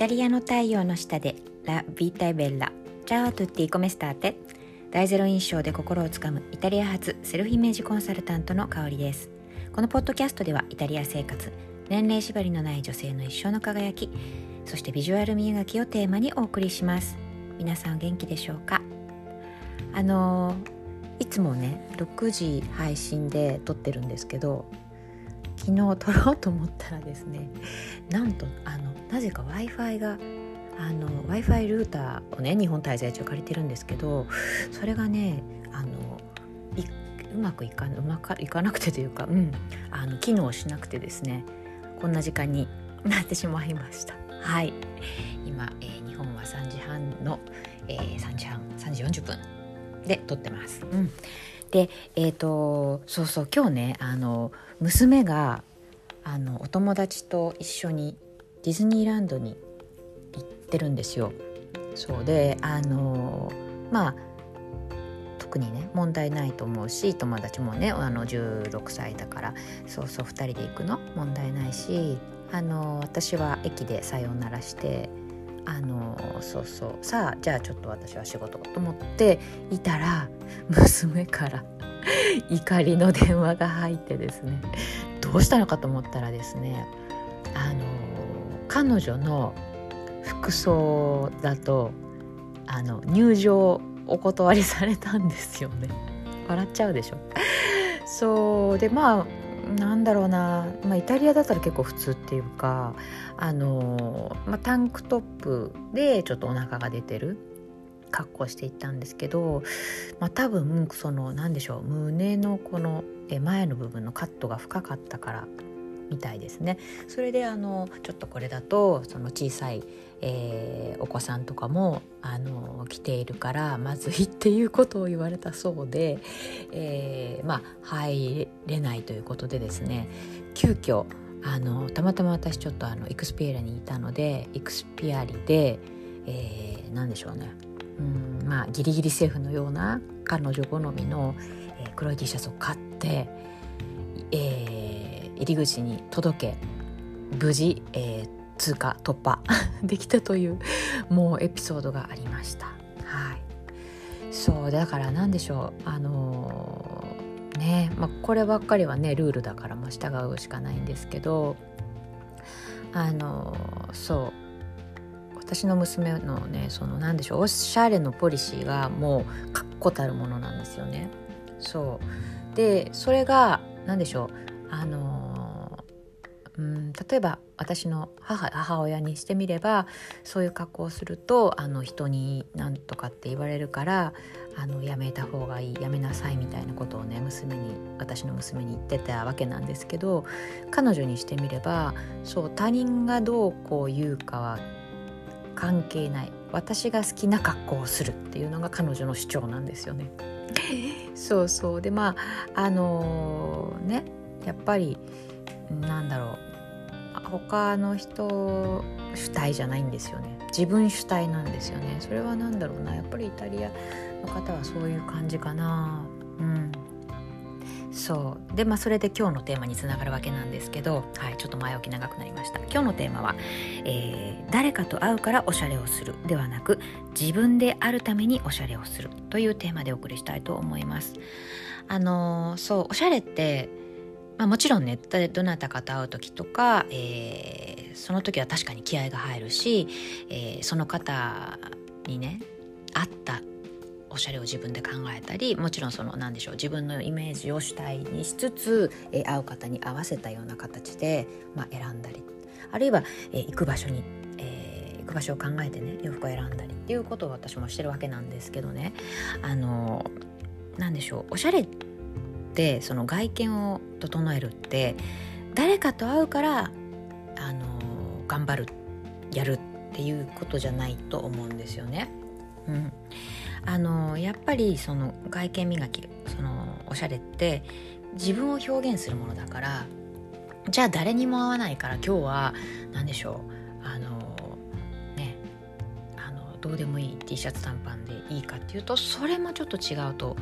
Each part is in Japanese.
タリアの太陽の下でラ・ビータイベッラチャートゥッティコメスターテ。大ゼロ印象で心をつかむイタリア発セルフイメージコンサルタントの香りです。このポッドキャストではイタリア生活年齢縛りのない女性の一生の輝きそしてビジュアル磨きをテーマにお送りします。皆さん元気でしょうか？あのいつもね6時配信で撮ってるんですけど昨日撮ろうと思ったらですねなんとあのなぜか w i f i が w i f i ルーターをね日本滞在中借りてるんですけどそれがねあのうまくいかうまかいかなくてというか、うん、あの機能しなくてですねこんな時間に なってしまいました。はい今、えー、日本は3時半の、えー、3時半3時40分で撮ってます。うん、でえっ、ー、とそうそう今日ねあの娘があのお友達と一緒にディズニーランドに行ってるんですよ。そうであのまあ特にね問題ないと思うし友達もねあの16歳だからそうそう2人で行くの？問題ないしあの私は駅でさようならしてあのそうそうさあじゃあちょっと私は仕事と思っていたら 娘から怒りの電話が入ってですねどうしたのかと思ったらですねあの彼女の服装だとあの入場お断りされたんですよね。笑っちゃうでしょ。そうでまあなんだろうな、まあ、イタリアだったら結構普通っていうかあの、まあ、タンクトップでちょっとお腹が出てる。格好していったんですけど、まあ、多分その何でしょう胸のこの前の部分のカットが深かったからみたいですね。それであのちょっとこれだとその小さい、えー、お子さんとかもあの着ているからまずいっていうことを言われたそうで、えー、まあ入れないということでですね急遽あのたまたま私ちょっとあのイクスピアリにいたのでイクスピアリで、えー、何でしょうねうんまあギリギリセーフのような彼女好みの、えー、黒い T シャツを買って、えー、入り口に届け無事、えー、通過突破 できたというもうエピソードがありました。はい、そうだから何でしょうあのー、ね、まあ、こればっかりはねルールだからまあ従うしかないんですけどあの、そう私の娘のねその何でしょうおしゃれのポリシーがもう確固たるものなんですよね。そうでそれが何でしょうあのうん例えば私の母母親にしてみればそういう格好をするとあの人に何とかって言われるからあのやめた方がいいやめなさいみたいなことをね娘に私の娘に言ってたわけなんですけど彼女にしてみればそう他人がどうこう言うかは関係ない。私が好きな格好をするっていうのが彼女の主張なんですよね。そうそう。でまああのー、ねやっぱりなんだろう。他の人主体じゃないんですよね。自分主体なんですよね。それは何だろうな。やっぱりイタリアの方はそういう感じかな。うんそう。でまあそれで今日のテーマにつながるわけなんですけど、はい、ちょっと前置き長くなりました。今日のテーマは、えー、誰かと会うからおしゃれをするではなく自分であるためにおしゃれをするというテーマでお送りしたいと思います。あのー、そうおしゃれってまあ、もちろんねどなたかと会う時とか、えー、その時は確かに気合が入るし、えー、その方にね合ったおしゃれを自分で考えたりもちろんその何でしょう自分のイメージを主体にしつつ、えー、会う方に合わせたような形で、まあ、選んだりあるいは、えー、行く場所に、えー、行く場所を考えてね洋服を選んだりっていうことを私もしてるわけなんですけどねあの何でしょうおしゃれってその外見を整えるって誰かと会うからあの頑張るやるっていうことじゃないと思うんですよね。うん、あのやっぱりその外見磨きそのおしゃれって自分を表現するものだからじゃあ誰にも会わないから今日は何でしょうあのねあのどうでもいい T シャツ短パンでいいかっていうとそれもちょっと違うと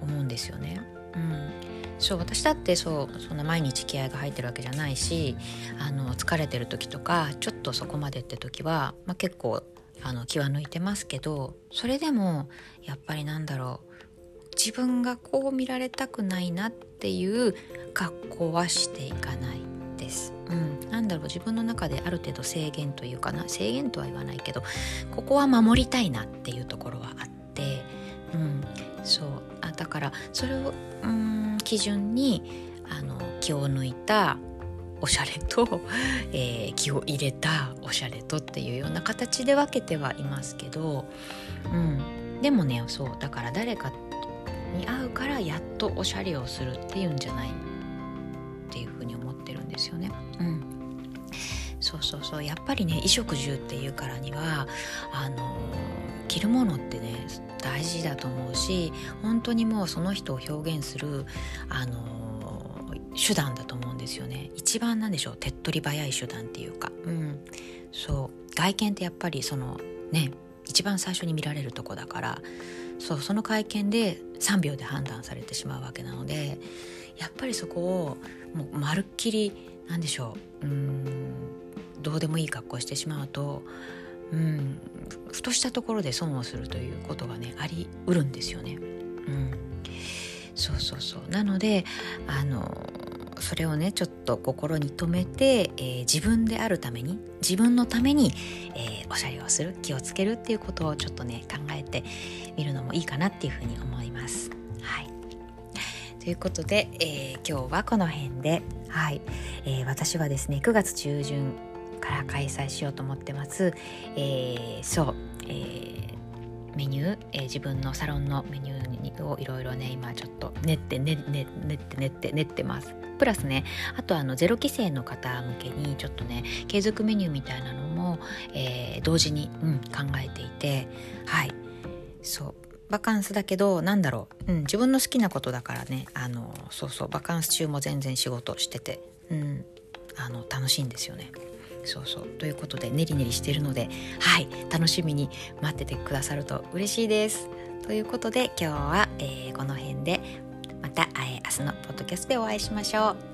思うんですよね。うん、そう私だってそうそんな毎日気合が入ってるわけじゃないしあの疲れてる時とかちょっとそこまでって時は、まあ、結構あの気は抜いてますけどそれでもやっぱりなんだろう自分がこう見られたくないなっていう格好はしていかないです。うん、なんだろう自分の中である程度制限というかな制限とは言わないけどここは守りたいなっていうところはあって、うん、そう。あだからそれをうん基準にあの気を抜いたおしゃれと、えー、気を入れたおしゃれとっていうような形で分けてはいますけど、うん、でもねそうだから誰かに会うからやっとおしゃれをするっていうんじゃないっていうふうに思ってるんですよね。うん。そうそうそう。やっぱりね衣食住っていうからにはあの着るものってね大事だと思うし本当にもうその人を表現するあの手段だと思うんですよね。一番なんでしょう？手っ取り早い手段っていうか。うん。そう。外見ってやっぱりそのね一番最初に見られるとこだからそうその会見で3秒で判断されてしまうわけなのでやっぱりそこをもうまるっきりなんでしょう？うん。どうでもいい格好してしまうとうん。ふとしたところで損をするということがねありうるんですよね。うん、そうそうそう。なのであのそれをねちょっと心に留めて、えー、自分であるために自分のために、えー、おしゃれをする気をつけるっていうことをちょっとね考えてみるのもいいかなっていうふうに思います。はい。ということで、えー、今日はこの辺で、はい。えー、私はですね9月中旬から開催しようと思ってます、えー、そう、えー、メニュー、えー、自分のサロンのメニューをいろいろね今ちょっと練って練って練って練って練ってます。プラスねあとあのゼロ規制の方向けにちょっとね継続メニューみたいなのも、えー、同時に、うん、考えていてはいそうバカンスだけどなんだろう、うん、自分の好きなことだからねあのそうそうバカンス中も全然仕事してて、うん、あの楽しいんですよね。そうそうということでねりねりしてるのではい楽しみに待っててくださると嬉しいです。ということで今日は、えー、この辺で、えー、明日のポッドキャストでお会いしましょう。